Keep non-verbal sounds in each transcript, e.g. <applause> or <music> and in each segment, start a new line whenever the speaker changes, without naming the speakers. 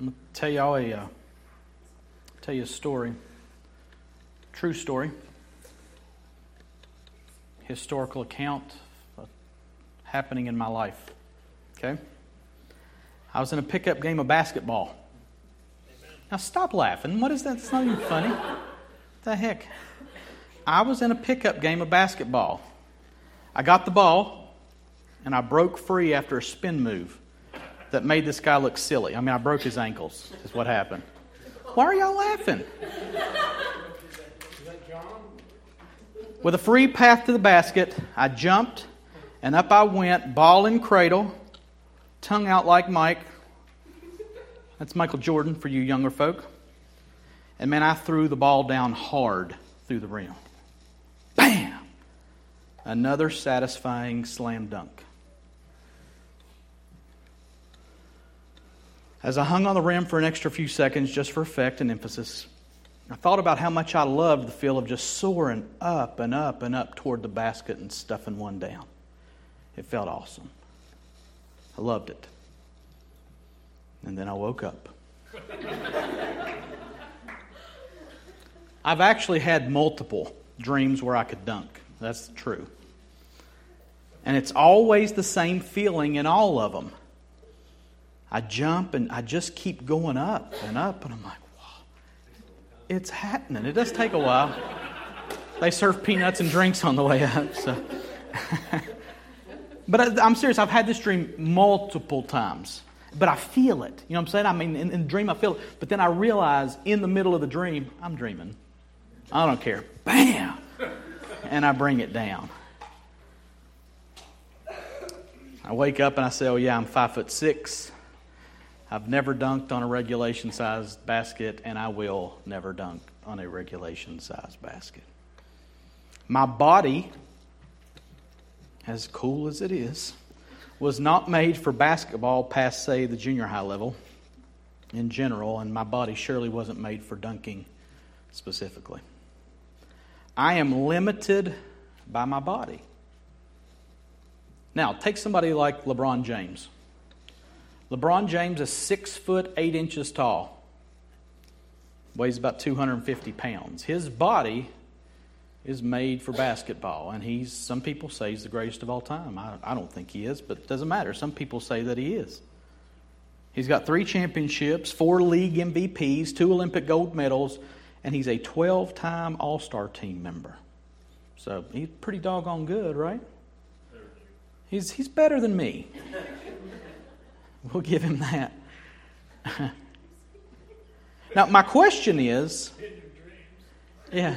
I'm going to tell y'all a, uh, tell you a story. True story. Historical account happening in my life. Okay? I was in a pickup game of basketball. Now stop laughing. What is that? It's not even funny. What the heck? I was in a pickup game of basketball. I got the ball and I broke free after a spin move that made this guy look silly. I mean, I broke his ankles, is what happened. Why are y'all laughing? With a free path to the basket, I jumped and up I went, ball in cradle, tongue out like Mike. That's Michael Jordan for you younger folk. And man, I threw the ball down hard through the rim. Bam! Another satisfying slam dunk. As I hung on the rim for an extra few seconds, just for effect and emphasis, I thought about how much I loved the feel of just soaring up and up and up toward the basket and stuffing one down. It felt awesome. I loved it. And then I woke up. I've actually had multiple dreams where I could dunk. That's true. And it's always the same feeling in all of them. I jump and I just keep going up and up, and I'm like, wow, it's happening. It does take a while. They serve peanuts and drinks on the way up, so. <laughs> but I'm serious, I've had this dream multiple times. But I feel it. You know what I'm saying? I mean, in, in the dream, I feel it. But then I realize in the middle of the dream, I'm dreaming. I don't care. Bam! And I bring it down. I wake up and I say, Oh, yeah, I'm five foot six. I've never dunked on a regulation sized basket, and I will never dunk on a regulation sized basket. My body, as cool as it is, was not made for basketball past, say, the junior high level in general, and my body surely wasn't made for dunking specifically. I am limited by my body. Now, take somebody like LeBron James. LeBron James is six foot eight inches tall, weighs about 250 pounds. His body is made for basketball, and he's some people say he's the greatest of all time. I, I don't think he is, but it doesn't matter. Some people say that he is. He's got three championships, four league MVPs, two Olympic gold medals, and he's a 12 time All Star team member. So he's pretty doggone good, right? He's, he's better than me. <laughs> We'll give him that. now, my question is yeah.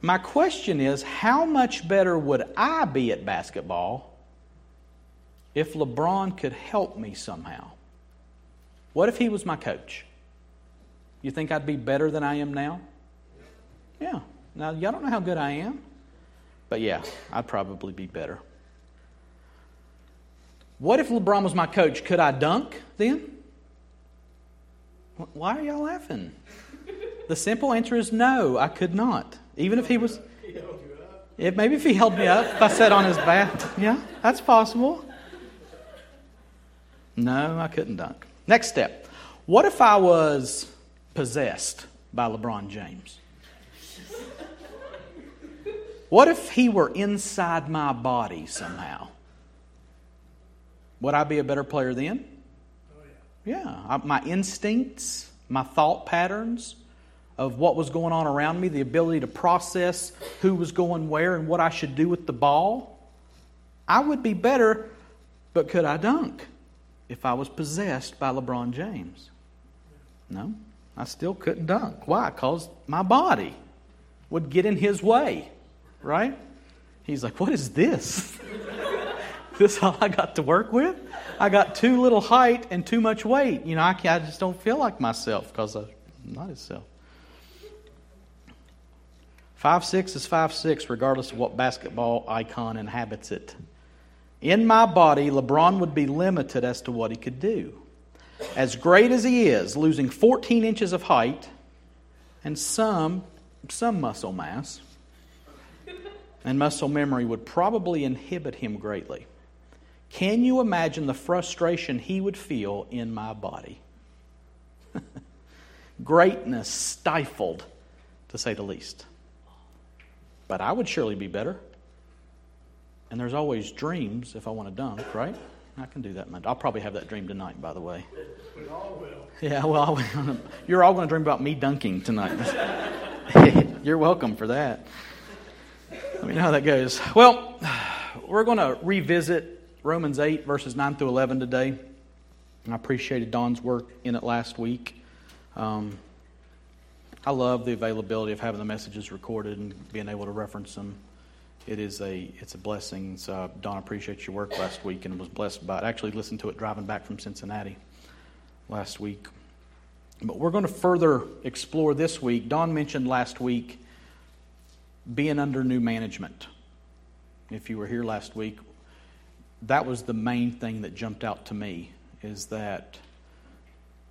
My question is how much better would I be at basketball if LeBron could help me somehow? What if he was my coach? You think I'd be better than I am now? Yeah. Now, y'all don't know how good I am, but yeah, I'd probably be better. What if LeBron was my coach? Could I dunk then? Why are y'all laughing? The simple answer is no, I could not. Even if he was. If, maybe if he held me up, if I sat on his back. Yeah, that's possible. No, I couldn't dunk. Next step. What if I was possessed by LeBron James? What if he were inside my body somehow? Would I be a better player then? Oh, yeah. yeah. My instincts, my thought patterns of what was going on around me, the ability to process who was going where and what I should do with the ball. I would be better, but could I dunk if I was possessed by LeBron James? No, I still couldn't dunk. Why? Because my body would get in his way, right? He's like, What is this? <laughs> this all I got to work with? I got too little height and too much weight. You know, I, I just don't feel like myself because I'm not himself. Five six is five six, regardless of what basketball icon inhabits it. In my body, LeBron would be limited as to what he could do. As great as he is, losing 14 inches of height and some, some muscle mass and muscle memory would probably inhibit him greatly. Can you imagine the frustration he would feel in my body? <laughs> Greatness stifled, to say the least. But I would surely be better. And there's always dreams if I want to dunk, right? I can do that. I'll probably have that dream tonight, by the way.
We all will.
Yeah, well, <laughs> you're all going to dream about me dunking tonight. <laughs> you're welcome for that. Let me know how that goes. Well, <sighs> we're going to revisit Romans 8, verses 9 through 11 today. I appreciated Don's work in it last week. Um, I love the availability of having the messages recorded and being able to reference them it is a it's a blessing. So Don, appreciate your work last week and was blessed by it. I actually listened to it driving back from Cincinnati last week. But we're going to further explore this week. Don mentioned last week being under new management. If you were here last week, that was the main thing that jumped out to me is that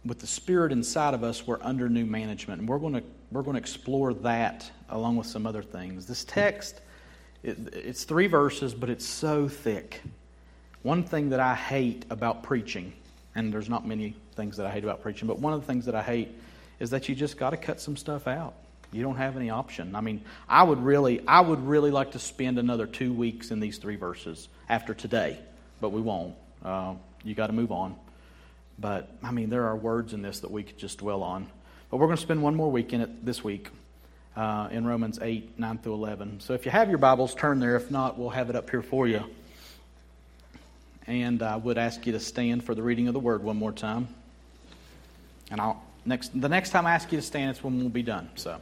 with the spirit inside of us, we're under new management. And we're going to we're going to explore that along with some other things. This text it, it's three verses, but it's so thick. One thing that I hate about preaching, and there's not many things that I hate about preaching, but one of the things that I hate is that you just got to cut some stuff out. You don't have any option. I mean, I would really, I would really like to spend another two weeks in these three verses after today, but we won't. Uh, you got to move on. But I mean, there are words in this that we could just dwell on. But we're going to spend one more week in it this week uh, in Romans 8, 9 through 11. So if you have your Bibles, turn there. If not, we'll have it up here for you. And I would ask you to stand for the reading of the word one more time. And I'll next the next time I ask you to stand, it's when we'll be done. So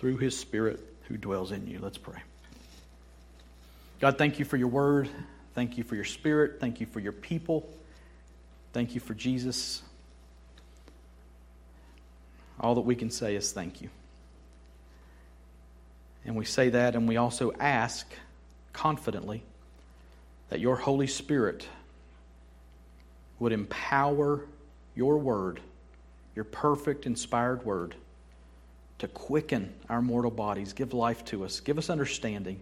through his spirit who dwells in you. Let's pray. God, thank you for your word. Thank you for your spirit. Thank you for your people. Thank you for Jesus. All that we can say is thank you. And we say that, and we also ask confidently that your Holy Spirit would empower your word, your perfect, inspired word, to quicken our mortal bodies, give life to us, give us understanding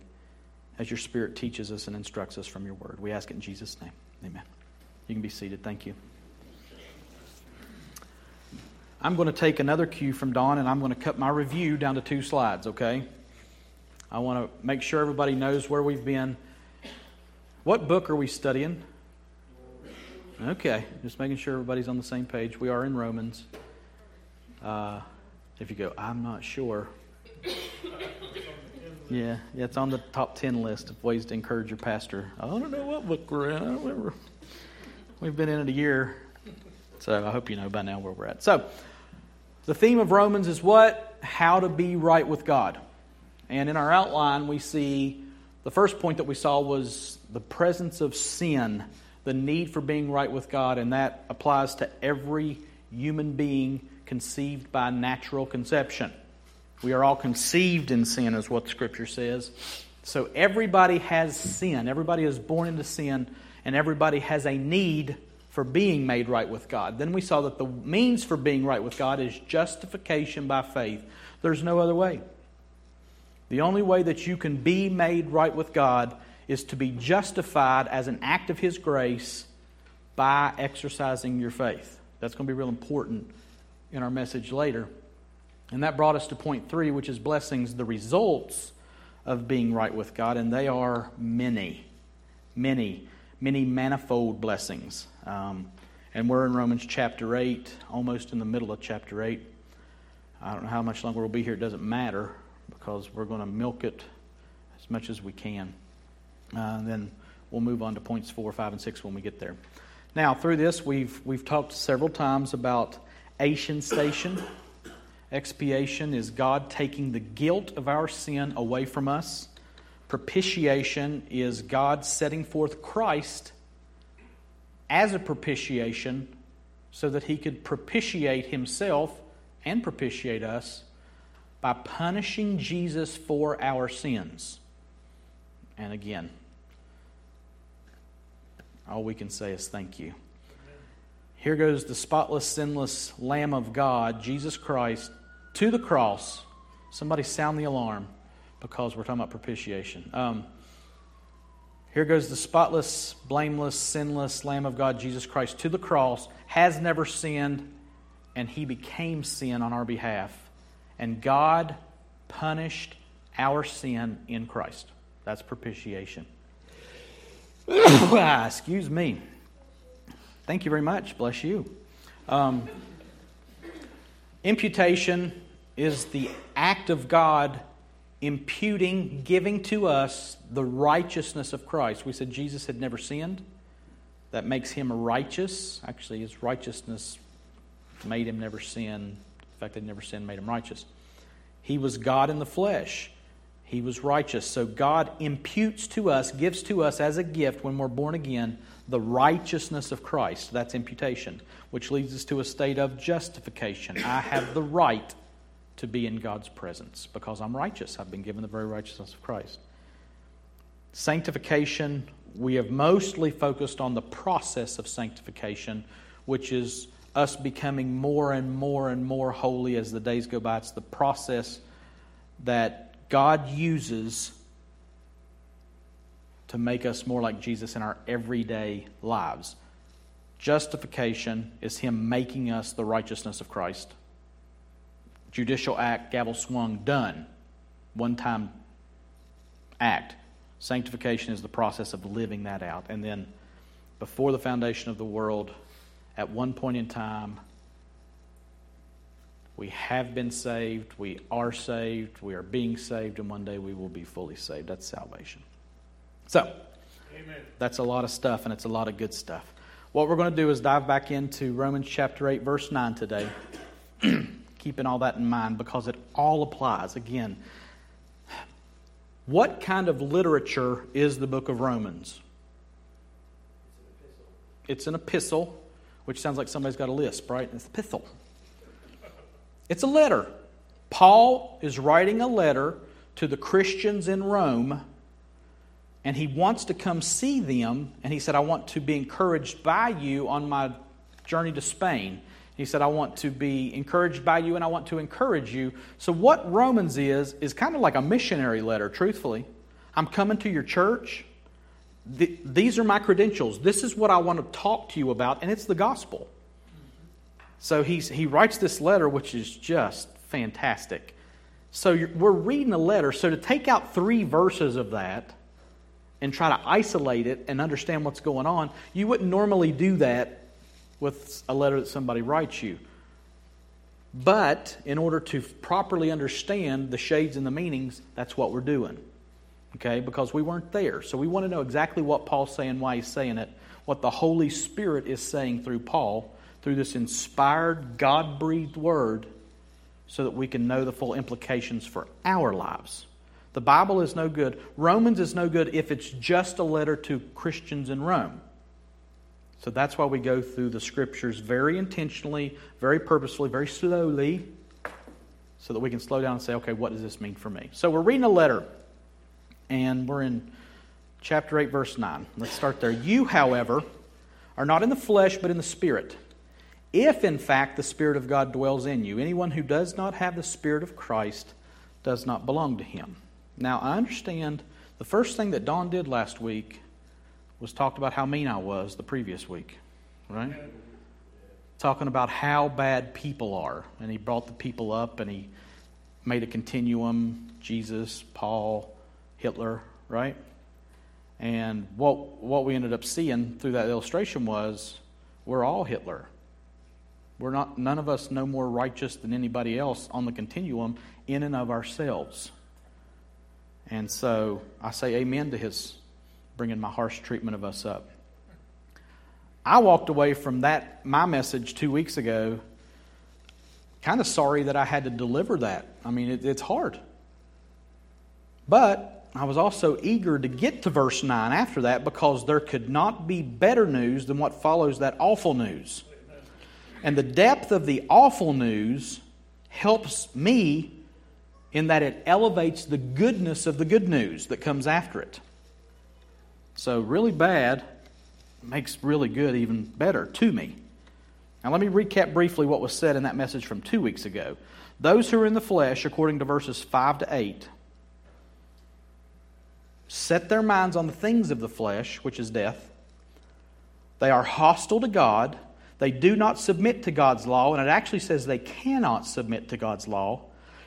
as your Spirit teaches us and instructs us from your word. We ask it in Jesus' name. Amen. You can be seated. Thank you. I'm going to take another cue from Don and I'm going to cut my review down to two slides, okay? I want to make sure everybody knows where we've been. What book are we studying? Okay, just making sure everybody's on the same page. We are in Romans. Uh, if you go, I'm not sure. Yeah, yeah, it's on the top 10 list of ways to encourage your pastor. I don't know what book we're in. I don't remember. We've been in it a year. So I hope you know by now where we're at. So, the theme of Romans is what? How to be right with God. And in our outline, we see the first point that we saw was the presence of sin, the need for being right with God, and that applies to every human being conceived by natural conception. We are all conceived in sin, is what Scripture says. So everybody has sin. Everybody is born into sin, and everybody has a need for being made right with God. Then we saw that the means for being right with God is justification by faith. There's no other way. The only way that you can be made right with God is to be justified as an act of His grace by exercising your faith. That's going to be real important in our message later. And that brought us to point three, which is blessings, the results of being right with God, and they are many, many, many manifold blessings. Um, and we're in Romans chapter 8, almost in the middle of chapter 8. I don't know how much longer we'll be here. It doesn't matter because we're going to milk it as much as we can. Uh, then we'll move on to points 4, 5, and 6 when we get there. Now, through this, we've, we've talked several times about Asian station. Expiation is God taking the guilt of our sin away from us Propitiation is God setting forth Christ as a propitiation so that he could propitiate himself and propitiate us by punishing Jesus for our sins. And again, all we can say is thank you. Here goes the spotless, sinless Lamb of God, Jesus Christ, to the cross. Somebody sound the alarm because we're talking about propitiation. Um, here goes the spotless, blameless, sinless Lamb of God, Jesus Christ, to the cross, has never sinned, and he became sin on our behalf. And God punished our sin in Christ. That's propitiation. <coughs> Ah, excuse me. Thank you very much. Bless you. Um, imputation is the act of God imputing, giving to us the righteousness of Christ. We said Jesus had never sinned. That makes him righteous. Actually, his righteousness made him never sin. In fact that never sinned made him righteous. He was God in the flesh. He was righteous. So God imputes to us, gives to us as a gift when we're born again, the righteousness of Christ. That's imputation, which leads us to a state of justification. I have the right to be in God's presence because I'm righteous. I've been given the very righteousness of Christ. Sanctification, we have mostly focused on the process of sanctification, which is us becoming more and more and more holy as the days go by. It's the process that God uses to make us more like Jesus in our everyday lives. Justification is Him making us the righteousness of Christ judicial act, gavel swung, done. One time act. Sanctification is the process of living that out. And then before the foundation of the world, at one point in time, we have been saved, we are saved, we are being saved, and one day we will be fully saved. That's salvation. So, Amen. that's a lot of stuff, and it's a lot of good stuff. What we're going to do is dive back into Romans chapter 8, verse 9 today. <clears throat> keeping all that in mind because it all applies. Again, what kind of literature is the book of Romans? It's an epistle, it's an epistle which sounds like somebody's got a lisp, right? It's an epistle. It's a letter. Paul is writing a letter to the Christians in Rome, and he wants to come see them. And he said, I want to be encouraged by you on my journey to Spain. He said, I want to be encouraged by you and I want to encourage you. So, what Romans is, is kind of like a missionary letter, truthfully. I'm coming to your church. these are my credentials. This is what I want to talk to you about, and it's the gospel. So, he's, he writes this letter, which is just fantastic. So, we're reading a letter. So, to take out three verses of that and try to isolate it and understand what's going on, you wouldn't normally do that with a letter that somebody writes you. But in order to properly understand the shades and the meanings, that's what we're doing. Okay? Because we weren't there. So we want to know exactly what Paul's saying, why he's saying it, what the Holy Spirit is saying through Paul, through this inspired, God breathed word, so that we can know the full implications for our lives. The Bible is no good. Romans is no good if it's just a letter to Christians in Rome. So that's why we go through the scriptures very intentionally, very purposefully, very slowly, so that we can slow down and say, okay, what does this mean for me? So we're reading a letter, and we're in chapter 8, verse 9. Let's start there. You, however, are not in the flesh, but in the Spirit. If, in fact, the Spirit of God dwells in you, anyone who does not have the Spirit of Christ does not belong to him. Now, I understand the first thing that Don did last week was talked about how mean I was the previous week, right? Talking about how bad people are. And he brought the people up and he made a continuum Jesus, Paul, Hitler, right? And what, what we ended up seeing through that illustration was we're all Hitler. We're not, none of us no more righteous than anybody else on the continuum in and of ourselves. And so I say amen to his bringing my harsh treatment of us up. I walked away from that, my message two weeks ago, kind of sorry that I had to deliver that. I mean, it, it's hard. But I was also eager to get to verse 9 after that because there could not be better news than what follows that awful news. And the depth of the awful news helps me in that it elevates the goodness of the good news that comes after it. So, really bad makes really good even better to me. Now, let me recap briefly what was said in that message from two weeks ago. Those who are in the flesh, according to verses 5 to 8, set their minds on the things of the flesh, which is death. They are hostile to God. They do not submit to God's law, and it actually says they cannot submit to God's law.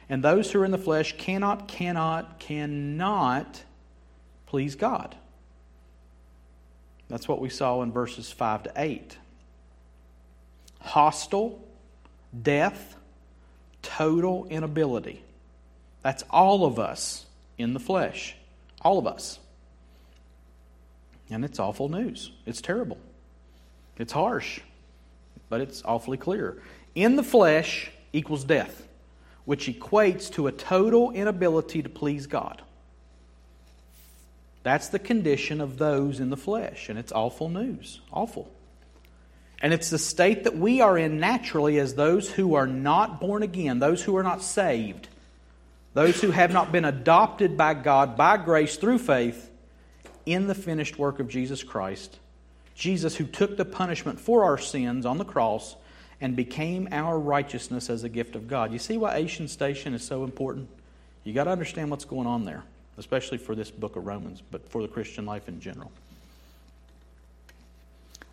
And those who are in the flesh cannot, cannot, cannot please God. That's what we saw in verses 5 to 8. Hostile, death, total inability. That's all of us in the flesh. All of us. And it's awful news. It's terrible. It's harsh, but it's awfully clear. In the flesh equals death, which equates to a total inability to please God. That's the condition of those in the flesh, and it's awful news. Awful. And it's the state that we are in naturally as those who are not born again, those who are not saved, those who have not been adopted by God by grace through faith in the finished work of Jesus Christ. Jesus, who took the punishment for our sins on the cross and became our righteousness as a gift of God. You see why Asian Station is so important? You got to understand what's going on there, especially for this book of Romans, but for the Christian life in general.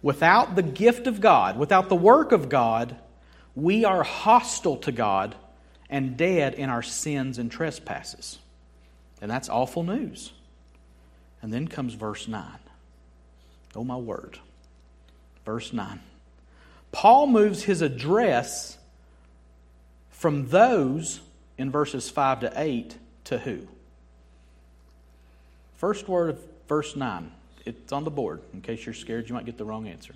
Without the gift of God, without the work of God, we are hostile to God and dead in our sins and trespasses. And that's awful news. And then comes verse 9. Oh, my word. Verse 9. Paul moves his address from those in verses 5 to 8 to who? First word of verse 9 it's on the board. In case you're scared, you might get the wrong answer.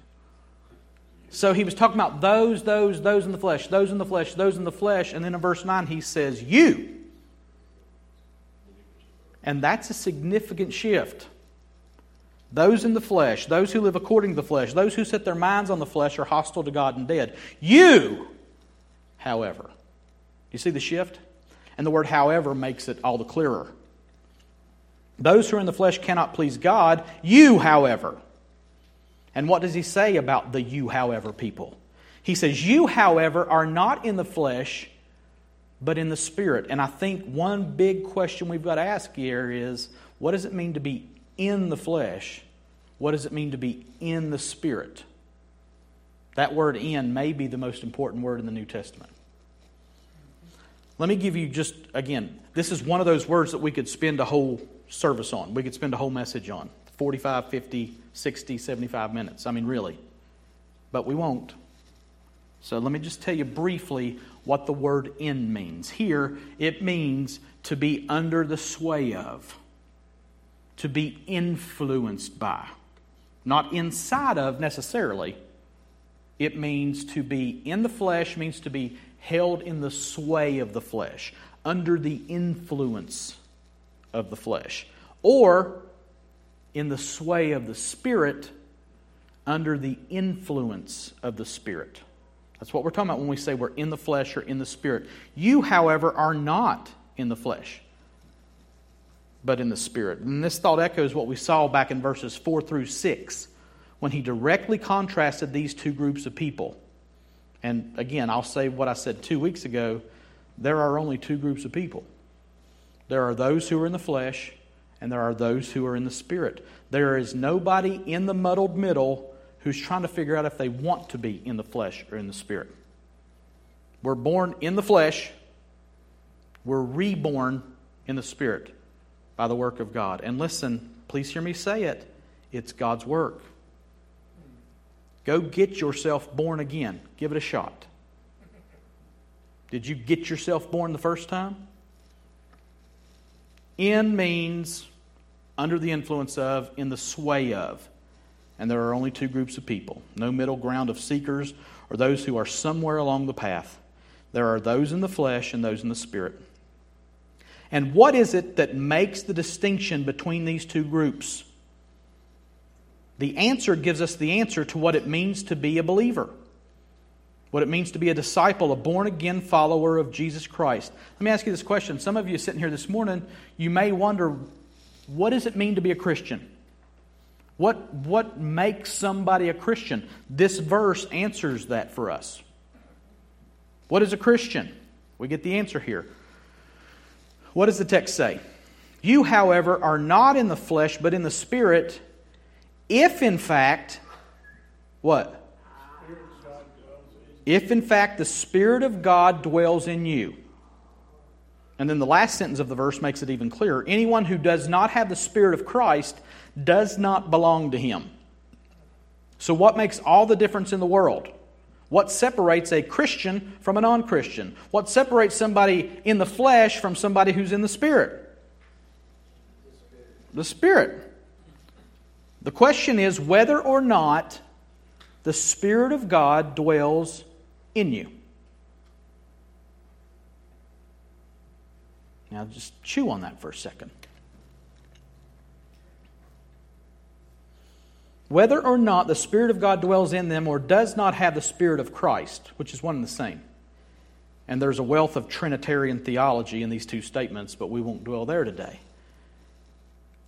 So he was talking about those, those, those in the flesh, those in the flesh, those in the flesh. And then in verse 9, he says, You. And that's a significant shift. Those in the flesh, those who live according to the flesh, those who set their minds on the flesh are hostile to God and dead. You, however, you see the shift? And the word however makes it all the clearer. Those who are in the flesh cannot please God. You, however. And what does he say about the you, however, people? He says, You, however, are not in the flesh, but in the spirit. And I think one big question we've got to ask here is what does it mean to be in the flesh? What does it mean to be in the spirit? That word in may be the most important word in the New Testament. Let me give you just, again, this is one of those words that we could spend a whole service on. We could spend a whole message on 45, 50, 60, 75 minutes. I mean, really. But we won't. So let me just tell you briefly what the word in means. Here, it means to be under the sway of, to be influenced by. Not inside of necessarily. It means to be in the flesh, means to be held in the sway of the flesh, under the influence of the flesh, or in the sway of the Spirit under the influence of the Spirit. That's what we're talking about when we say we're in the flesh or in the Spirit. You, however, are not in the flesh, but in the Spirit. And this thought echoes what we saw back in verses 4 through 6 when he directly contrasted these two groups of people. And again, I'll say what I said two weeks ago there are only two groups of people there are those who are in the flesh, and there are those who are in the spirit. There is nobody in the muddled middle who's trying to figure out if they want to be in the flesh or in the spirit. We're born in the flesh, we're reborn in the spirit by the work of God. And listen, please hear me say it it's God's work. Go get yourself born again. Give it a shot. Did you get yourself born the first time? In means under the influence of, in the sway of. And there are only two groups of people no middle ground of seekers or those who are somewhere along the path. There are those in the flesh and those in the spirit. And what is it that makes the distinction between these two groups? The answer gives us the answer to what it means to be a believer, what it means to be a disciple, a born again follower of Jesus Christ. Let me ask you this question. Some of you sitting here this morning, you may wonder what does it mean to be a Christian? What, what makes somebody a Christian? This verse answers that for us. What is a Christian? We get the answer here. What does the text say? You, however, are not in the flesh, but in the Spirit, if in fact, what? If in fact the Spirit of God dwells in you. And then the last sentence of the verse makes it even clearer. Anyone who does not have the Spirit of Christ does not belong to him. So, what makes all the difference in the world? What separates a Christian from a non Christian? What separates somebody in the flesh from somebody who's in the Spirit? The Spirit. The question is whether or not the Spirit of God dwells in you. Now, just chew on that for a second. Whether or not the Spirit of God dwells in them or does not have the Spirit of Christ, which is one and the same. And there's a wealth of Trinitarian theology in these two statements, but we won't dwell there today.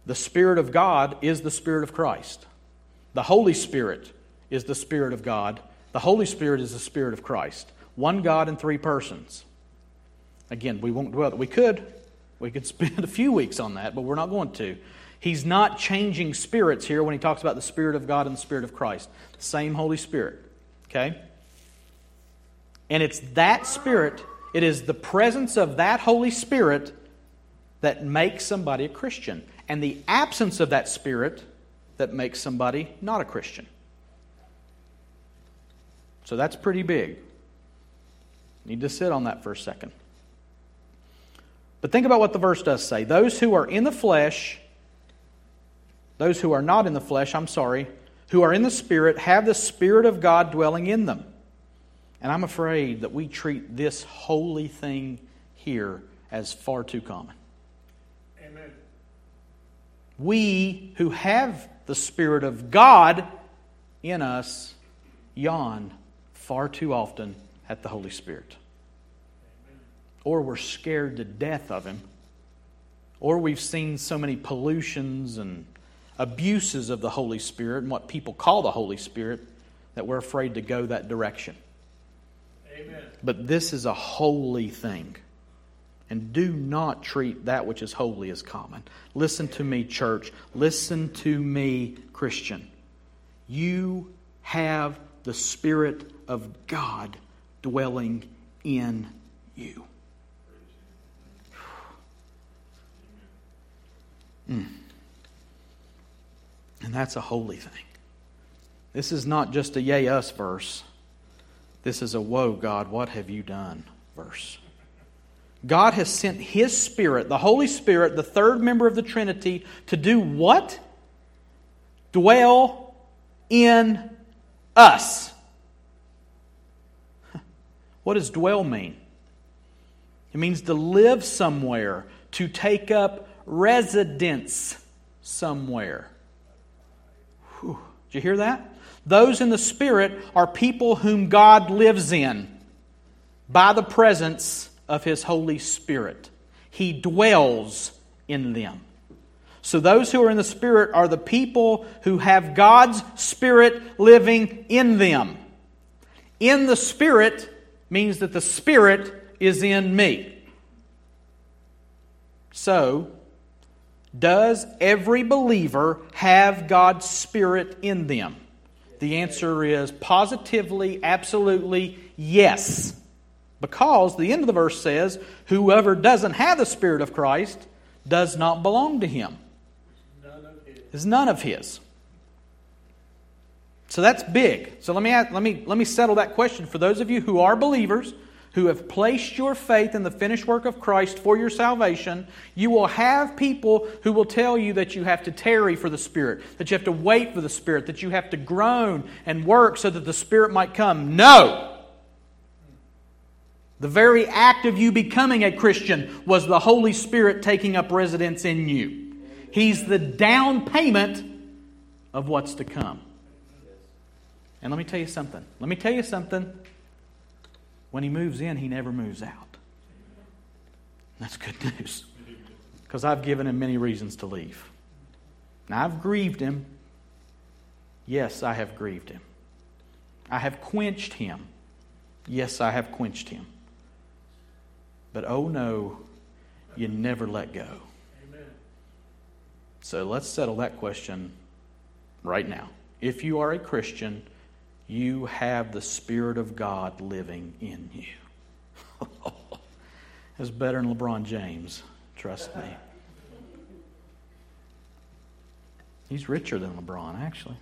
The Spirit of God is the Spirit of Christ. The Holy Spirit is the Spirit of God. The Holy Spirit is the Spirit of Christ. One God in three persons. Again, we won't dwell. We could. We could spend a few weeks on that, but we're not going to. He's not changing spirits here when he talks about the Spirit of God and the Spirit of Christ. Same Holy Spirit. Okay? And it's that Spirit, it is the presence of that Holy Spirit that makes somebody a Christian. And the absence of that Spirit that makes somebody not a Christian. So that's pretty big. Need to sit on that for a second. But think about what the verse does say. Those who are in the flesh those who are not in the flesh, I'm sorry, who are in the Spirit, have the Spirit of God dwelling in them. And I'm afraid that we treat this holy thing here as far too common. Amen. We who have the Spirit of God in us yawn far too often at the Holy Spirit. Or we're scared to death of Him. Or we've seen so many pollutions and abuses of the Holy Spirit and what people call the Holy Spirit that we're afraid to go that direction. Amen. But this is a holy thing. And do not treat that which is holy as common. Listen to me, church. Listen to me, Christian. You have the Spirit of God dwelling in you. Mm. And that's a holy thing. This is not just a yay us verse. This is a woe, God, what have you done verse. God has sent His Spirit, the Holy Spirit, the third member of the Trinity, to do what? Dwell in us. What does dwell mean? It means to live somewhere, to take up residence somewhere. Whew. Did you hear that? Those in the Spirit are people whom God lives in by the presence of His Holy Spirit. He dwells in them. So, those who are in the Spirit are the people who have God's Spirit living in them. In the Spirit means that the Spirit is in me. So, does every believer have God's Spirit in them? The answer is positively, absolutely yes. Because the end of the verse says, whoever doesn't have the Spirit of Christ does not belong to him. Is none of his. So that's big. So let me, ask, let, me, let me settle that question for those of you who are believers who have placed your faith in the finished work of Christ for your salvation, you will have people who will tell you that you have to tarry for the Spirit, that you have to wait for the Spirit, that you have to groan and work so that the Spirit might come. No! The very act of you becoming a Christian was the Holy Spirit taking up residence in you. He's the down payment of what's to come. And let me tell you something. Let me tell you something. When he moves in, he never moves out. That's good news. Because I've given him many reasons to leave. Now, I've grieved him. Yes, I have grieved him. I have quenched him. Yes, I have quenched him. But oh no, you never let go. Amen. So let's settle that question right now. If you are a Christian, you have the Spirit of God living in you. <laughs> That's better than LeBron James, trust me. He's richer than LeBron, actually.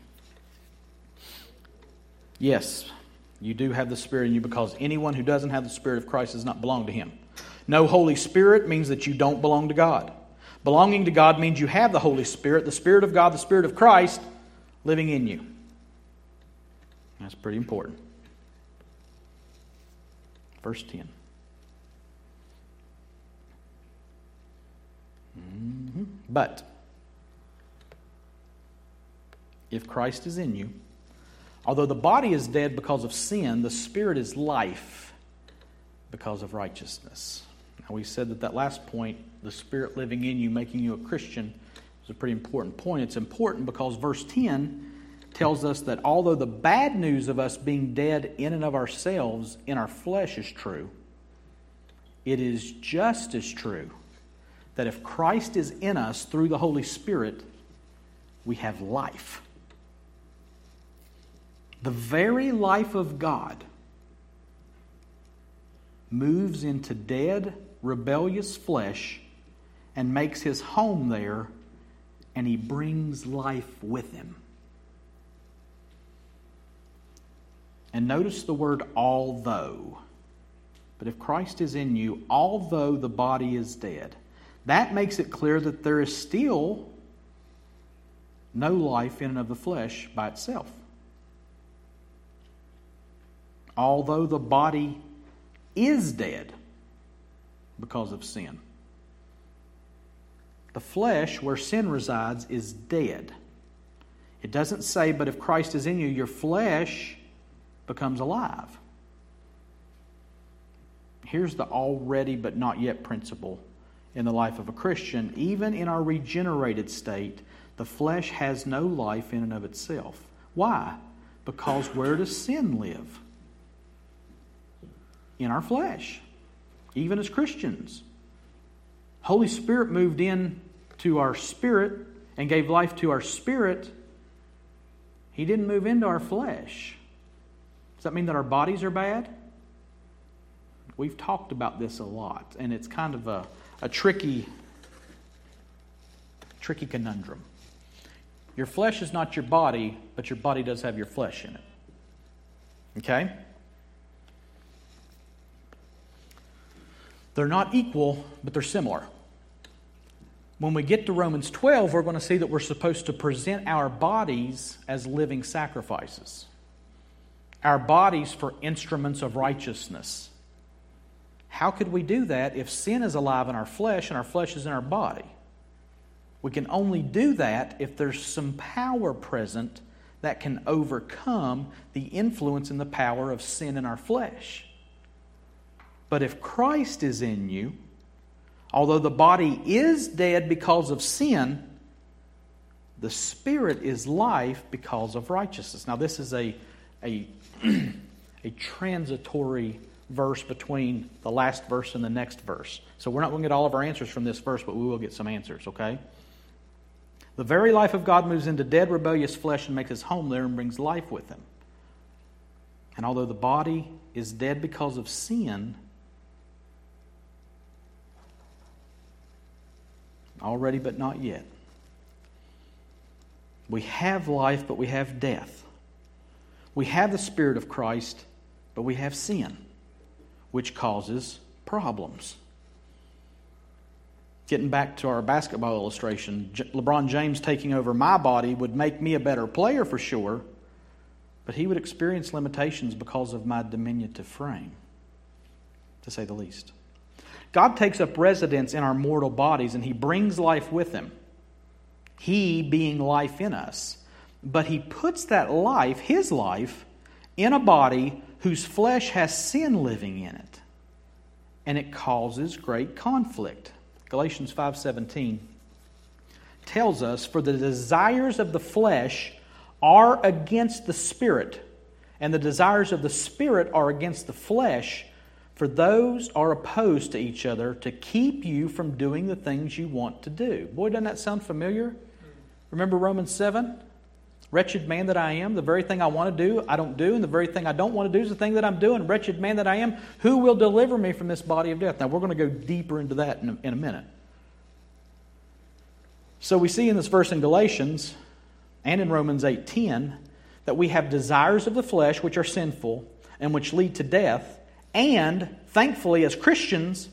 Yes, you do have the Spirit in you because anyone who doesn't have the Spirit of Christ does not belong to Him. No Holy Spirit means that you don't belong to God. Belonging to God means you have the Holy Spirit, the Spirit of God, the Spirit of Christ living in you. That's pretty important. Verse 10. Mm-hmm. But if Christ is in you, although the body is dead because of sin, the spirit is life because of righteousness. Now, we said that that last point, the spirit living in you, making you a Christian, is a pretty important point. It's important because verse 10 tells us that although the bad news of us being dead in and of ourselves in our flesh is true, it is just as true that if Christ is in us through the Holy Spirit, we have life. The very life of God moves into dead, rebellious flesh and makes his home there, and he brings life with him. And notice the word although. But if Christ is in you, although the body is dead, that makes it clear that there is still no life in and of the flesh by itself. Although the body is dead because of sin. The flesh, where sin resides, is dead. It doesn't say, but if Christ is in you, your flesh becomes alive. Here's the already but not yet principle in the life of a Christian. Even in our regenerated state, the flesh has no life in and of itself. Why? Because where does sin live? In our flesh, even as Christians. Holy Spirit moved in to our spirit and gave life to our spirit. He didn't move into our flesh. Does that mean that our bodies are bad? We've talked about this a lot, and it's kind of a, a tricky, tricky conundrum. Your flesh is not your body, but your body does have your flesh in it. Okay? They're not equal, but they're similar. When we get to Romans 12, we're going to see that we're supposed to present our bodies as living sacrifices our bodies for instruments of righteousness. How could we do that if sin is alive in our flesh and our flesh is in our body? We can only do that if there's some power present that can overcome the influence and the power of sin in our flesh. But if Christ is in you, although the body is dead because of sin, the spirit is life because of righteousness. Now, this is a, a <clears throat> a transitory verse between the last verse and the next verse. So we're not going to get all of our answers from this verse, but we will get some answers, okay? The very life of God moves into dead, rebellious flesh and makes his home there and brings life with him. And although the body is dead because of sin, already but not yet, we have life, but we have death. We have the Spirit of Christ, but we have sin, which causes problems. Getting back to our basketball illustration, LeBron James taking over my body would make me a better player for sure, but he would experience limitations because of my diminutive frame. to say the least. God takes up residence in our mortal bodies and He brings life with Him. He being life in us. But He puts that life, His life, in a body whose flesh has sin living in it. And it causes great conflict. Galatians 5:17 tells us for the desires of the flesh are against the spirit and the desires of the spirit are against the flesh for those are opposed to each other to keep you from doing the things you want to do. Boy, doesn't that sound familiar? Remember Romans 7? Wretched man that I am, the very thing I want to do, I don't do, and the very thing I don't want to do is the thing that I'm doing. Wretched man that I am, who will deliver me from this body of death? Now, we're going to go deeper into that in a, in a minute. So, we see in this verse in Galatians and in Romans 8:10 that we have desires of the flesh which are sinful and which lead to death and thankfully, as Christians,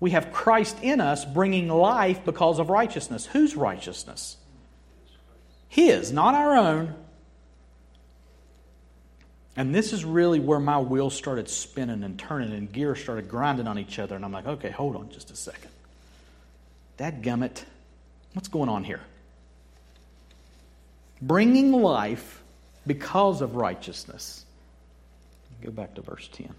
we have Christ in us bringing life because of righteousness. Whose righteousness? His, not our own. And this is really where my wheels started spinning and turning and gears started grinding on each other. And I'm like, okay, hold on just a second. That gummit, what's going on here? Bringing life because of righteousness. Go back to verse 10.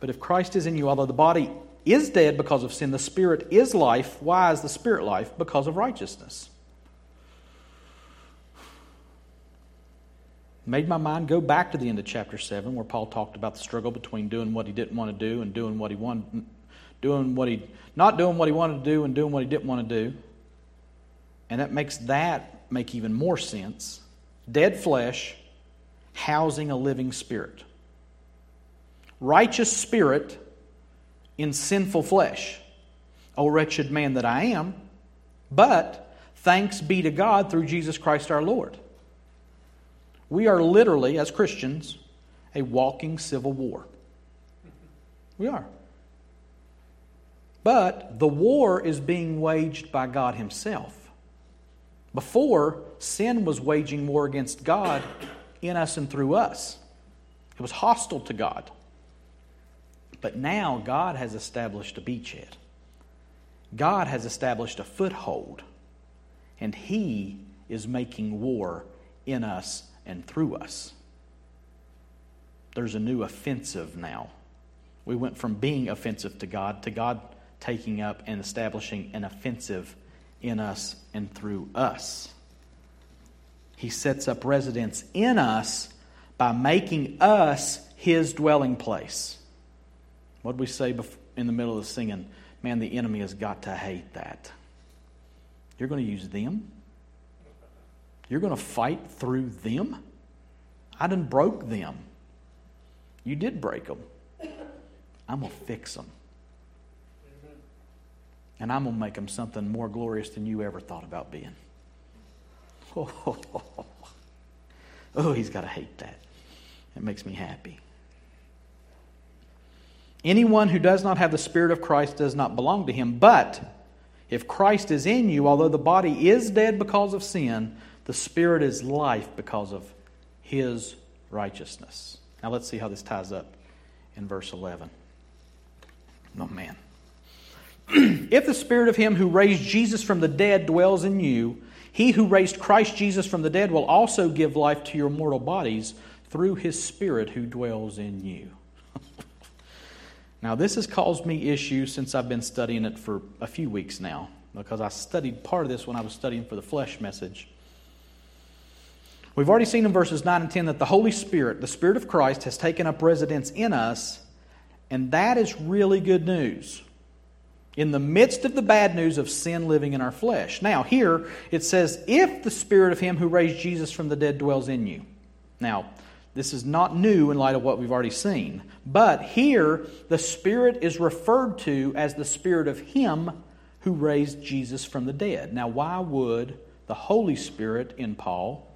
But if Christ is in you, although the body is dead because of sin, the spirit is life. Why is the spirit life? Because of righteousness. Made my mind go back to the end of chapter 7 where Paul talked about the struggle between doing what he didn't want to do and doing what he wanted doing what he not doing what he wanted to do and doing what he didn't want to do. And that makes that make even more sense. Dead flesh housing a living spirit righteous spirit in sinful flesh. O wretched man that I am, but thanks be to God through Jesus Christ our Lord. We are literally, as Christians, a walking civil war. We are. But the war is being waged by God Himself. Before, sin was waging war against God in us and through us, it was hostile to God. But now God has established a beachhead. God has established a foothold. And He is making war in us and through us. There's a new offensive now. We went from being offensive to God to God taking up and establishing an offensive in us and through us. He sets up residence in us by making us his dwelling place. What did we say in the middle of the singing? Man, the enemy has got to hate that. You're going to use them? You're going to fight through them? I done broke them. You did break them. I'm going to fix them. And I'm going to make them something more glorious than you ever thought about being. Oh, <laughs> oh he's got to hate that. It makes me happy. Anyone who does not have the Spirit of Christ does not belong to him. But if Christ is in you, although the body is dead because of sin, the Spirit is life because of his righteousness. Now let's see how this ties up in verse 11. Oh, man. <clears throat> if the Spirit of him who raised Jesus from the dead dwells in you, he who raised Christ Jesus from the dead will also give life to your mortal bodies through his Spirit who dwells in you. <laughs> Now, this has caused me issues since I've been studying it for a few weeks now, because I studied part of this when I was studying for the flesh message. We've already seen in verses 9 and 10 that the Holy Spirit, the Spirit of Christ, has taken up residence in us, and that is really good news. In the midst of the bad news of sin living in our flesh. Now, here it says, if the Spirit of Him who raised Jesus from the dead dwells in you. Now, this is not new in light of what we've already seen. But here, the Spirit is referred to as the Spirit of Him who raised Jesus from the dead. Now, why would the Holy Spirit in Paul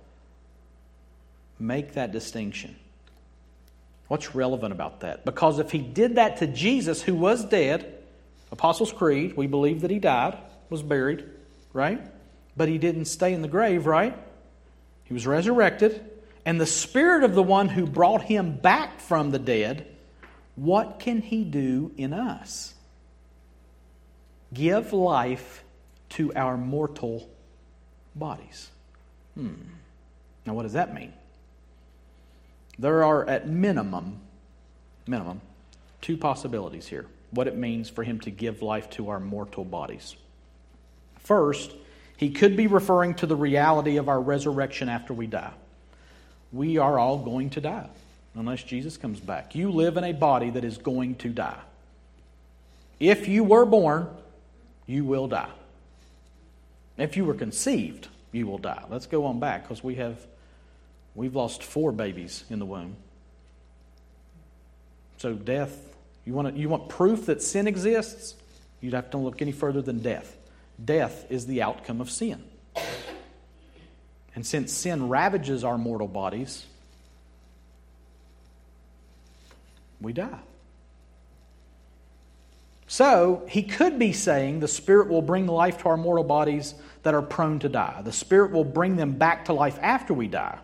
make that distinction? What's relevant about that? Because if he did that to Jesus, who was dead, Apostles' Creed, we believe that he died, was buried, right? But he didn't stay in the grave, right? He was resurrected. And the spirit of the one who brought him back from the dead what can he do in us? Give life to our mortal bodies. Hmm. Now, what does that mean? There are, at minimum, minimum, two possibilities here. What it means for him to give life to our mortal bodies. First, he could be referring to the reality of our resurrection after we die. We are all going to die unless Jesus comes back. You live in a body that is going to die. If you were born, you will die. If you were conceived, you will die. Let's go on back because we have we've lost four babies in the womb. So death, you want to, you want proof that sin exists? You'd have to look any further than death. Death is the outcome of sin. And since sin ravages our mortal bodies, we die. So, he could be saying the Spirit will bring life to our mortal bodies that are prone to die. The Spirit will bring them back to life after we die.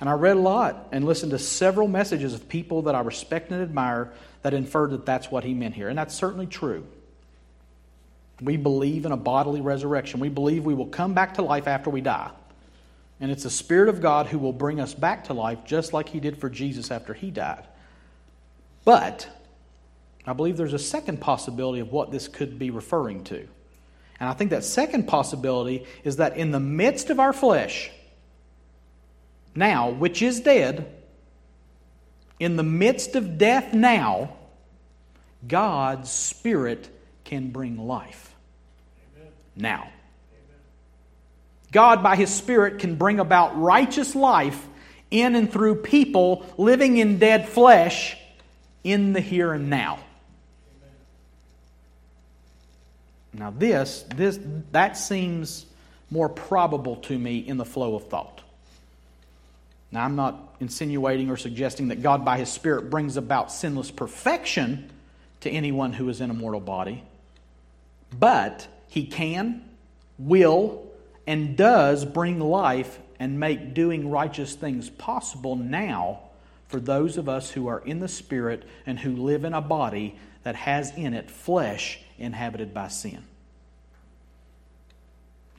And I read a lot and listened to several messages of people that I respect and admire that inferred that that's what he meant here. And that's certainly true. We believe in a bodily resurrection. We believe we will come back to life after we die. And it's the Spirit of God who will bring us back to life, just like He did for Jesus after He died. But I believe there's a second possibility of what this could be referring to. And I think that second possibility is that in the midst of our flesh, now, which is dead, in the midst of death now, God's Spirit can bring life. Amen. Now. Amen. God, by His Spirit, can bring about righteous life in and through people living in dead flesh in the here and now. Now, this, this, that seems more probable to me in the flow of thought. Now, I'm not insinuating or suggesting that God, by His Spirit, brings about sinless perfection to anyone who is in a mortal body, but He can, will, and does bring life and make doing righteous things possible now for those of us who are in the Spirit and who live in a body that has in it flesh inhabited by sin.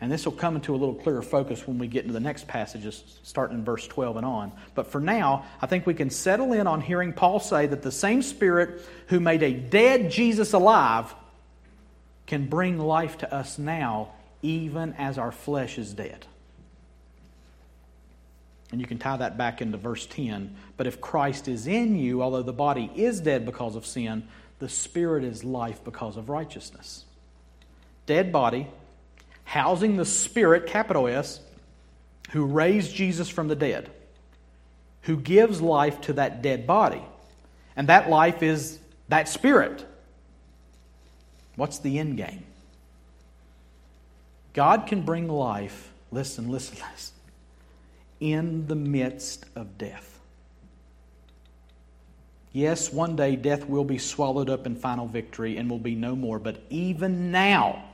And this will come into a little clearer focus when we get into the next passages, starting in verse 12 and on. But for now, I think we can settle in on hearing Paul say that the same Spirit who made a dead Jesus alive can bring life to us now, even as our flesh is dead. And you can tie that back into verse 10. But if Christ is in you, although the body is dead because of sin, the Spirit is life because of righteousness. Dead body, housing the Spirit, capital S, who raised Jesus from the dead, who gives life to that dead body. And that life is that Spirit. What's the end game? God can bring life, listen, listen, <laughs> listen, in the midst of death. Yes, one day death will be swallowed up in final victory and will be no more, but even now,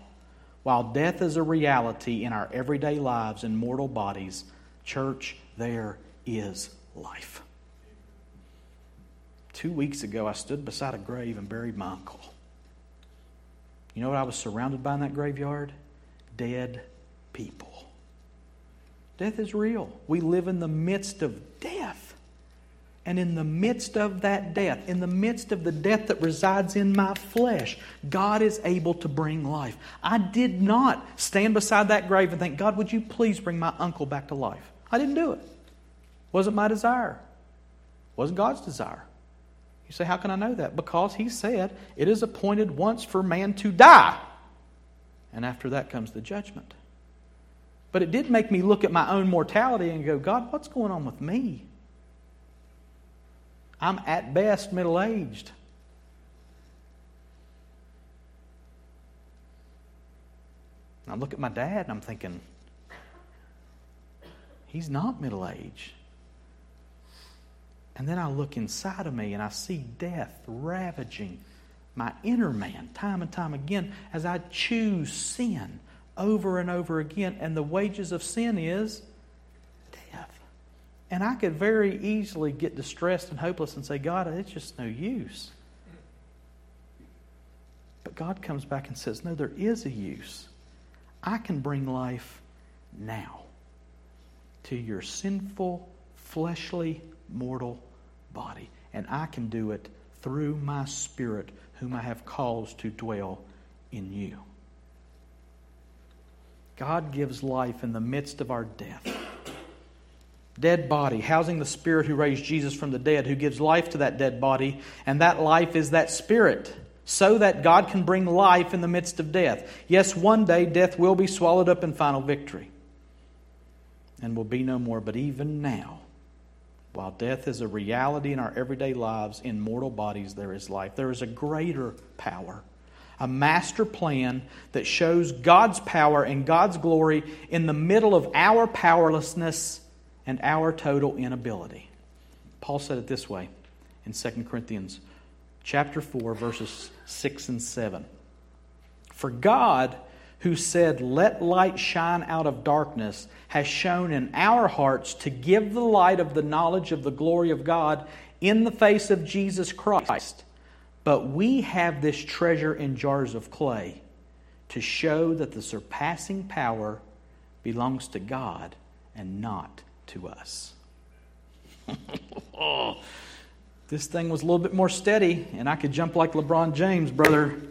while death is a reality in our everyday lives and mortal bodies, church, there is life. Two weeks ago, I stood beside a grave and buried my uncle. You know what I was surrounded by in that graveyard? Dead people. Death is real. We live in the midst of death. And in the midst of that death, in the midst of the death that resides in my flesh, God is able to bring life. I did not stand beside that grave and think, God, would you please bring my uncle back to life? I didn't do it. Wasn't my desire. Wasn't God's desire. You say, how can I know that? Because He said, it is appointed once for man to die. And after that comes the judgment. But it did make me look at my own mortality and go, God, what's going on with me? I'm at best middle aged. I look at my dad and I'm thinking, he's not middle aged. And then I look inside of me and I see death ravaging my inner man time and time again as I choose sin over and over again. And the wages of sin is. And I could very easily get distressed and hopeless and say, God, it's just no use. But God comes back and says, No, there is a use. I can bring life now to your sinful, fleshly, mortal body. And I can do it through my Spirit, whom I have caused to dwell in you. God gives life in the midst of our death. Dead body, housing the Spirit who raised Jesus from the dead, who gives life to that dead body, and that life is that Spirit, so that God can bring life in the midst of death. Yes, one day death will be swallowed up in final victory and will be no more, but even now, while death is a reality in our everyday lives, in mortal bodies, there is life. There is a greater power, a master plan that shows God's power and God's glory in the middle of our powerlessness and our total inability. Paul said it this way in 2 Corinthians chapter 4 verses 6 and 7. For God who said, Let light shine out of darkness, has shown in our hearts to give the light of the knowledge of the glory of God in the face of Jesus Christ. But we have this treasure in jars of clay to show that the surpassing power belongs to God and not to us. <laughs> oh, this thing was a little bit more steady, and I could jump like LeBron James, brother.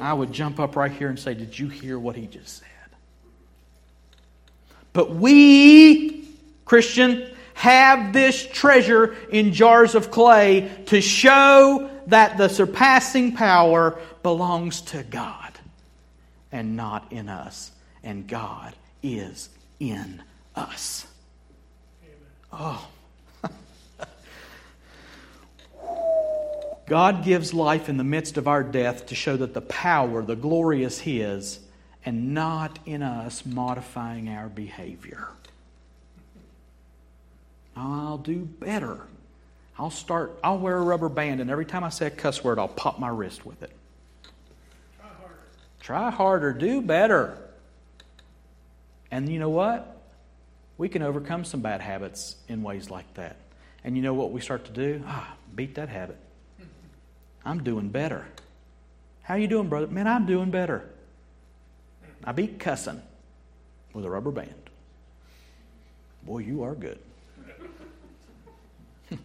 I would jump up right here and say, Did you hear what he just said? But we, Christian, have this treasure in jars of clay to show that the surpassing power belongs to God and not in us. And God is in us. Oh. <laughs> God gives life in the midst of our death to show that the power, the glory is His, and not in us modifying our behavior. I'll do better. I'll start, I'll wear a rubber band, and every time I say a cuss word, I'll pop my wrist with it. Try harder. Try harder, do better. And you know what? We can overcome some bad habits in ways like that. And you know what we start to do? Ah, beat that habit. I'm doing better. How you doing, brother? Man, I'm doing better. I beat cussing with a rubber band. Boy, you are good. <laughs>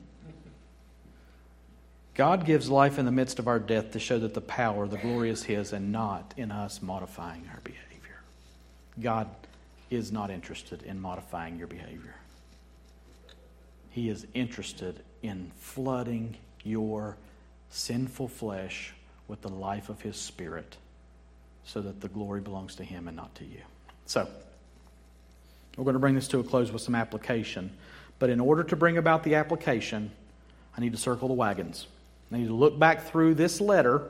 God gives life in the midst of our death to show that the power, the glory is His and not in us modifying our behavior. God is not interested in modifying your behavior. He is interested in flooding your sinful flesh with the life of His Spirit so that the glory belongs to Him and not to you. So, we're going to bring this to a close with some application. But in order to bring about the application, I need to circle the wagons. I need to look back through this letter,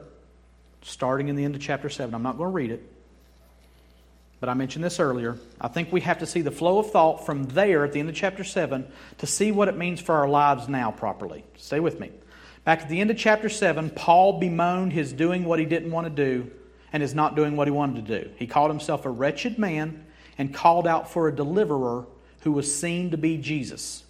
starting in the end of chapter 7. I'm not going to read it, but I mentioned this earlier. I think we have to see the flow of thought from there at the end of chapter 7 to see what it means for our lives now properly. Stay with me. Back at the end of chapter 7, Paul bemoaned his doing what he didn't want to do and his not doing what he wanted to do. He called himself a wretched man and called out for a deliverer who was seen to be Jesus.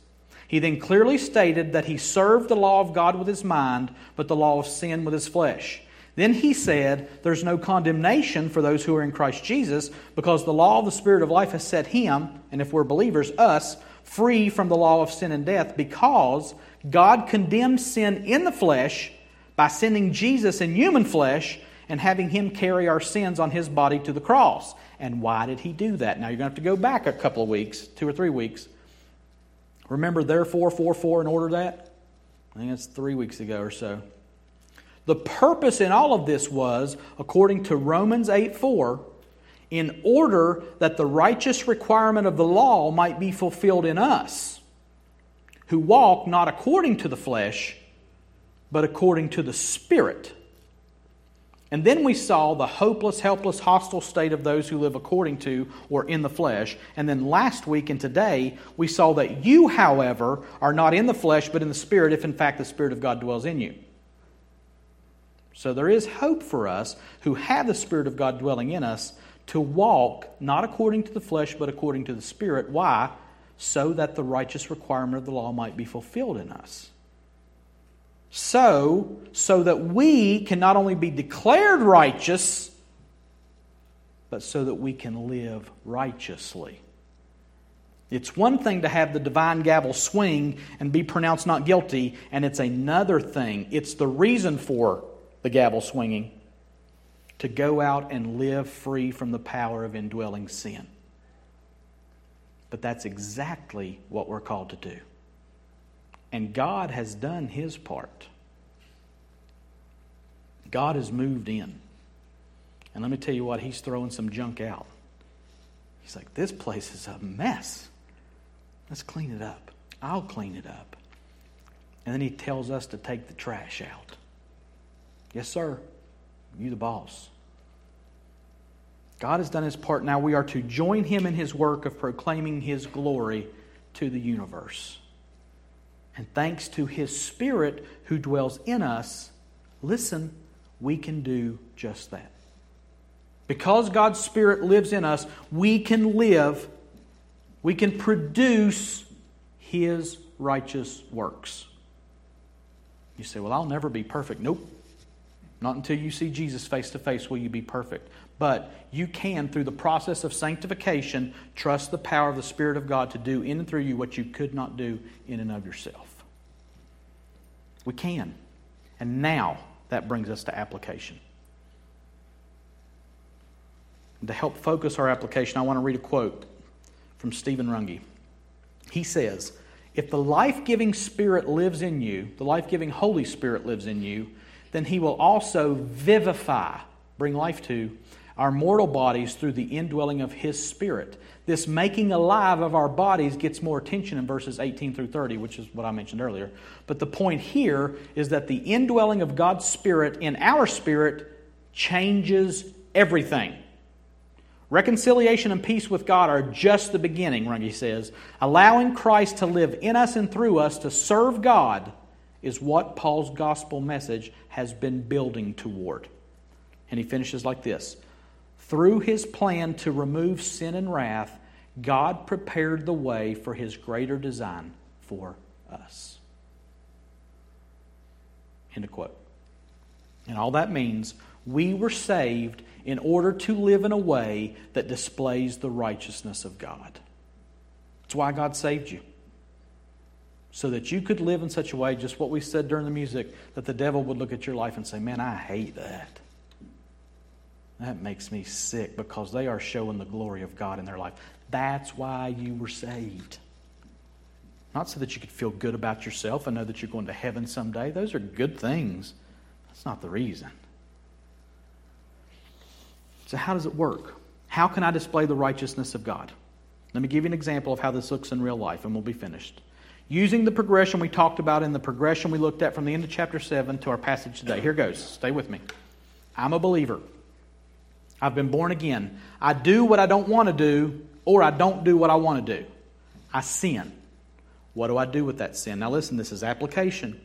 He then clearly stated that he served the law of God with his mind, but the law of sin with his flesh. Then he said, There's no condemnation for those who are in Christ Jesus, because the law of the Spirit of life has set him, and if we're believers, us, free from the law of sin and death, because God condemned sin in the flesh by sending Jesus in human flesh and having him carry our sins on his body to the cross. And why did he do that? Now you're going to have to go back a couple of weeks, two or three weeks. Remember, therefore, 4 4 and order that? I think it's three weeks ago or so. The purpose in all of this was, according to Romans 8 4, in order that the righteous requirement of the law might be fulfilled in us, who walk not according to the flesh, but according to the Spirit. And then we saw the hopeless, helpless, hostile state of those who live according to or in the flesh. And then last week and today, we saw that you, however, are not in the flesh, but in the Spirit, if in fact the Spirit of God dwells in you. So there is hope for us who have the Spirit of God dwelling in us to walk not according to the flesh, but according to the Spirit. Why? So that the righteous requirement of the law might be fulfilled in us. So, so that we can not only be declared righteous, but so that we can live righteously. It's one thing to have the divine gavel swing and be pronounced not guilty, and it's another thing. It's the reason for the gavel swinging to go out and live free from the power of indwelling sin. But that's exactly what we're called to do. And God has done his part. God has moved in. And let me tell you what, he's throwing some junk out. He's like, this place is a mess. Let's clean it up. I'll clean it up. And then he tells us to take the trash out. Yes, sir. You, the boss. God has done his part. Now we are to join him in his work of proclaiming his glory to the universe. And thanks to his Spirit who dwells in us, listen, we can do just that. Because God's Spirit lives in us, we can live we can produce His righteous works. You say, Well, I'll never be perfect. Nope. Not until you see Jesus face to face will you be perfect. But you can, through the process of sanctification, trust the power of the Spirit of God to do in and through you what you could not do in and of yourself. We can. And now that brings us to application. And to help focus our application, I want to read a quote from Steven Runge. He says, If the life giving Spirit lives in you, the life giving Holy Spirit lives in you, then He will also vivify, bring life to, our mortal bodies through the indwelling of His Spirit. This making alive of our bodies gets more attention in verses 18 through 30, which is what I mentioned earlier. But the point here is that the indwelling of God's Spirit in our spirit changes everything. Reconciliation and peace with God are just the beginning, Runge says. Allowing Christ to live in us and through us to serve God is what Paul's gospel message has been building toward. And he finishes like this Through his plan to remove sin and wrath, God prepared the way for his greater design for us. End of quote. And all that means we were saved in order to live in a way that displays the righteousness of God. That's why God saved you. So that you could live in such a way, just what we said during the music, that the devil would look at your life and say, Man, I hate that. That makes me sick because they are showing the glory of God in their life. That's why you were saved. Not so that you could feel good about yourself and know that you're going to heaven someday. Those are good things. That's not the reason. So, how does it work? How can I display the righteousness of God? Let me give you an example of how this looks in real life, and we'll be finished. Using the progression we talked about in the progression we looked at from the end of chapter 7 to our passage today. Here goes. Stay with me. I'm a believer. I've been born again. I do what I don't want to do, or I don't do what I want to do. I sin. What do I do with that sin? Now, listen, this is application.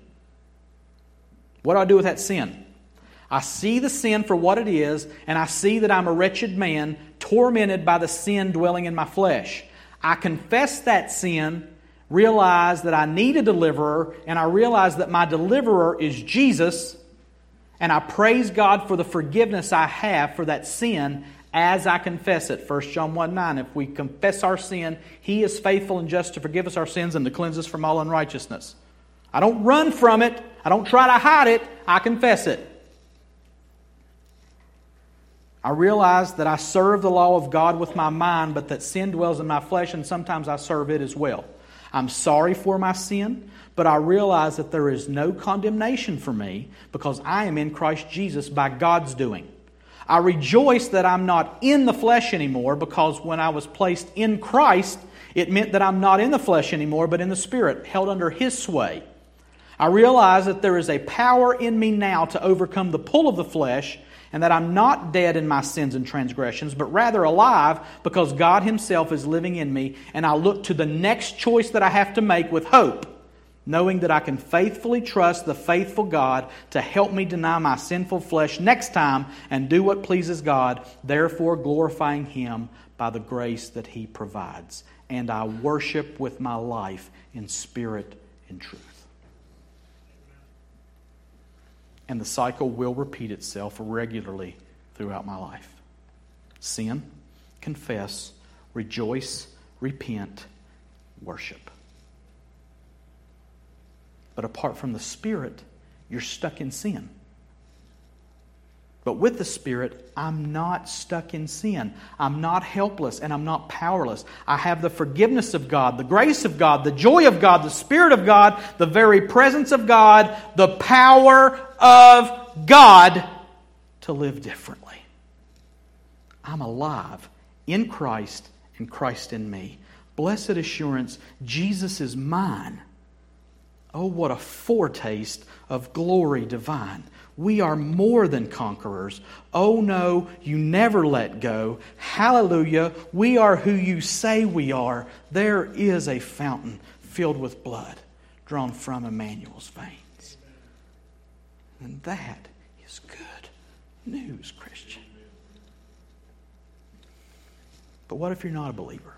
What do I do with that sin? I see the sin for what it is, and I see that I'm a wretched man, tormented by the sin dwelling in my flesh. I confess that sin, realize that I need a deliverer, and I realize that my deliverer is Jesus, and I praise God for the forgiveness I have for that sin as I confess it. 1 John 1 9. If we confess our sin, He is faithful and just to forgive us our sins and to cleanse us from all unrighteousness. I don't run from it, I don't try to hide it, I confess it. I realize that I serve the law of God with my mind, but that sin dwells in my flesh, and sometimes I serve it as well. I'm sorry for my sin, but I realize that there is no condemnation for me because I am in Christ Jesus by God's doing. I rejoice that I'm not in the flesh anymore because when I was placed in Christ, it meant that I'm not in the flesh anymore, but in the Spirit, held under His sway. I realize that there is a power in me now to overcome the pull of the flesh and that I'm not dead in my sins and transgressions, but rather alive because God Himself is living in me, and I look to the next choice that I have to make with hope, knowing that I can faithfully trust the faithful God to help me deny my sinful flesh next time and do what pleases God, therefore glorifying Him by the grace that He provides. And I worship with my life in spirit and truth. And the cycle will repeat itself regularly throughout my life. Sin, confess, rejoice, repent, worship. But apart from the Spirit, you're stuck in sin. But with the Spirit, I'm not stuck in sin. I'm not helpless and I'm not powerless. I have the forgiveness of God, the grace of God, the joy of God, the Spirit of God, the very presence of God, the power of God to live differently. I'm alive in Christ and Christ in me. Blessed assurance, Jesus is mine. Oh, what a foretaste of glory divine. We are more than conquerors. Oh no, you never let go. Hallelujah. We are who you say we are. There is a fountain filled with blood drawn from Immanuel's veins. And that is good news, Christian. But what if you're not a believer?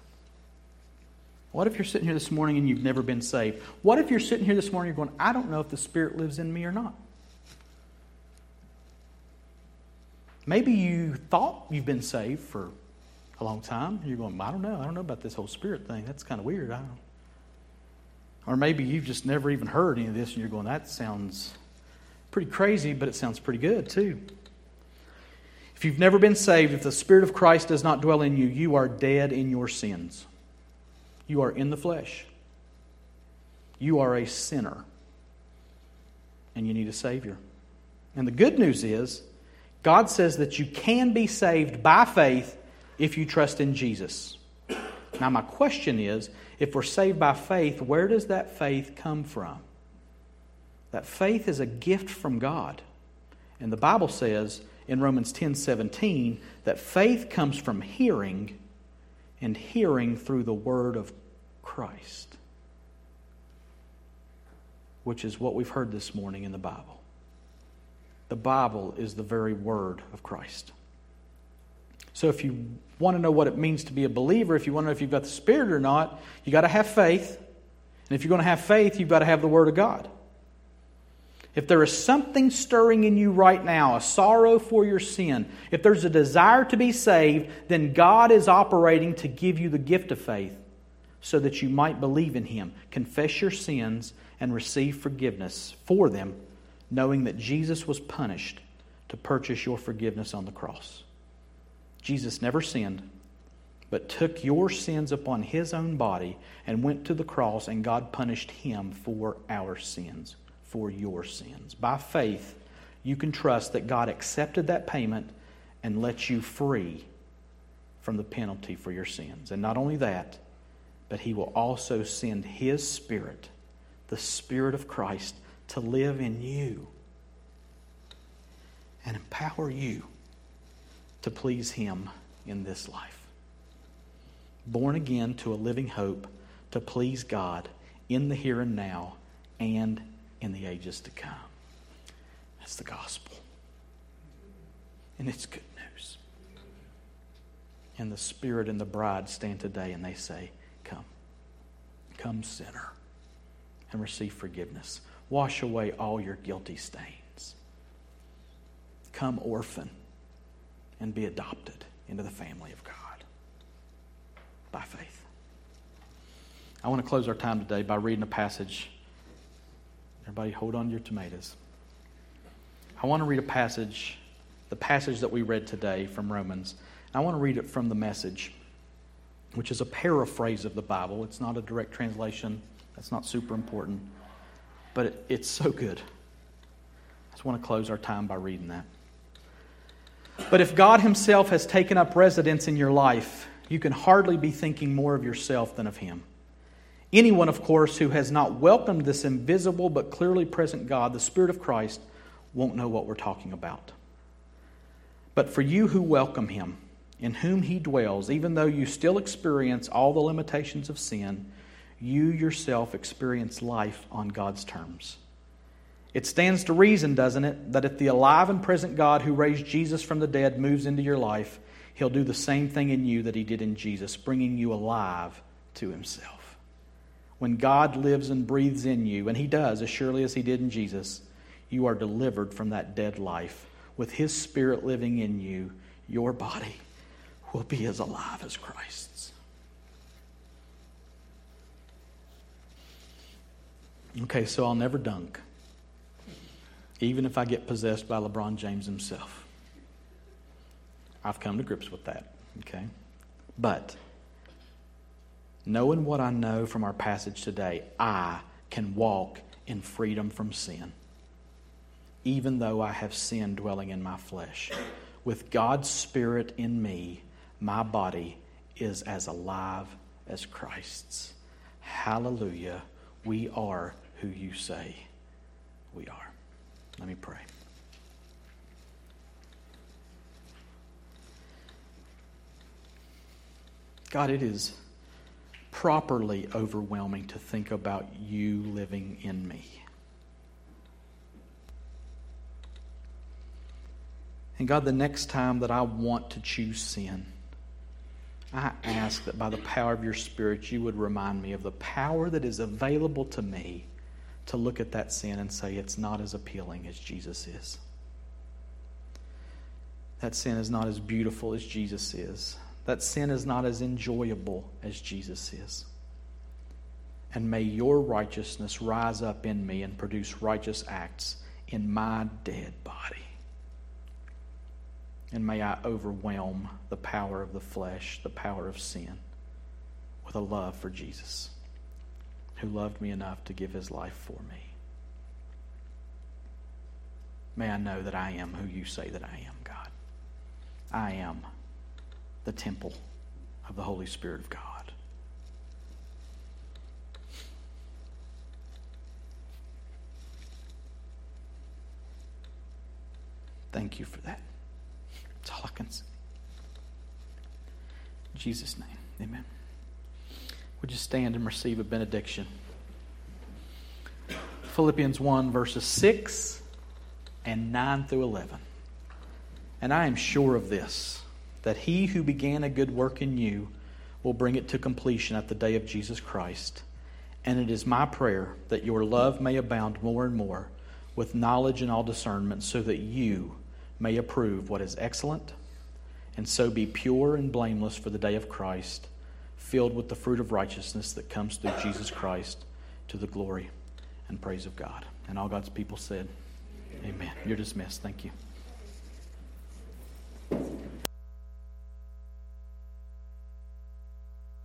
What if you're sitting here this morning and you've never been saved? What if you're sitting here this morning and you're going, I don't know if the Spirit lives in me or not? Maybe you thought you've been saved for a long time. You're going, I don't know. I don't know about this whole Spirit thing. That's kind of weird. I don't Or maybe you've just never even heard any of this and you're going, that sounds pretty crazy, but it sounds pretty good too. If you've never been saved, if the Spirit of Christ does not dwell in you, you are dead in your sins. You are in the flesh. You are a sinner. And you need a Savior. And the good news is, God says that you can be saved by faith if you trust in Jesus. Now, my question is if we're saved by faith, where does that faith come from? That faith is a gift from God. And the Bible says in Romans 10 17 that faith comes from hearing, and hearing through the word of Christ, which is what we've heard this morning in the Bible. The Bible is the very word of Christ. So if you want to know what it means to be a believer, if you want to know if you've got the Spirit or not, you got to have faith. And if you're going to have faith, you've got to have the Word of God. If there is something stirring in you right now, a sorrow for your sin, if there's a desire to be saved, then God is operating to give you the gift of faith so that you might believe in Him, confess your sins, and receive forgiveness for them, knowing that Jesus was punished to purchase your forgiveness on the cross. Jesus never sinned, but took your sins upon His own body and went to the cross, and God punished Him for our sins for your sins. By faith, you can trust that God accepted that payment and let you free from the penalty for your sins. And not only that, but He will also send His Spirit, the Spirit of Christ, to live in you and empower you to please Him in this life. Born again to a living hope to please God in the here and now and in the ages to come. That's the gospel. And it's good news. And the Spirit and the bride stand today and they say, Come. Come, sinner, and receive forgiveness. Wash away all your guilty stains. Come, orphan, and be adopted into the family of God by faith. I want to close our time today by reading a passage Everybody, hold on to your tomatoes. I want to read a passage, the passage that we read today from Romans. I want to read it from the message, which is a paraphrase of the Bible. It's not a direct translation, that's not super important, but it, it's so good. I just want to close our time by reading that. But if God Himself has taken up residence in your life, you can hardly be thinking more of yourself than of Him. Anyone, of course, who has not welcomed this invisible but clearly present God, the Spirit of Christ, won't know what we're talking about. But for you who welcome Him, in whom He dwells, even though you still experience all the limitations of sin, you yourself experience life on God's terms. It stands to reason, doesn't it, that if the alive and present God who raised Jesus from the dead moves into your life, He'll do the same thing in you that He did in Jesus, bringing you alive to Himself when God lives and breathes in you, and He does, as surely as He did in Jesus, you are delivered from that dead life. With His Spirit living in you, your body will be as alive as Christ's. Okay, so I'll never dunk, even if I get possessed by LeBron James himself. I've come to grips with that, okay? But knowing what I know from our passage today, I can walk in freedom from sin, even though I have sin dwelling in my flesh. With God's Spirit in me, my body is as alive as Christ's. Hallelujah. We are who you say we are. Let me pray. God, it is properly overwhelming to think about you living in me. And God, the next time that I want to choose sin, I ask that by the power of your Spirit, you would remind me of the power that is available to me to look at that sin and say it's not as appealing as Jesus is. That sin is not as beautiful as Jesus is. That sin is not as enjoyable as Jesus is. And may your righteousness rise up in me and produce righteous acts in my dead body. And may I overwhelm the power of the flesh, the power of sin, with a love for Jesus, who loved me enough to give his life for me. May I know that I am who you say that I am, God. I am the temple of the Holy Spirit of God. Thank you for that. That's all I can say. In Jesus' name, amen. Would you stand and receive a benediction? Philippians 1, verses 6 and 9 through 11. And I am sure of this that he who began a good work in you will bring it to completion at the day of Jesus Christ. And it is my prayer that your love may abound more and more with knowledge and all discernment, so that you may approve what is excellent, and so be pure and blameless for the day of Christ, filled with the fruit of righteousness that comes through Jesus Christ to the glory and praise of God. And all God's people said, Amen. You're dismissed. Thank you.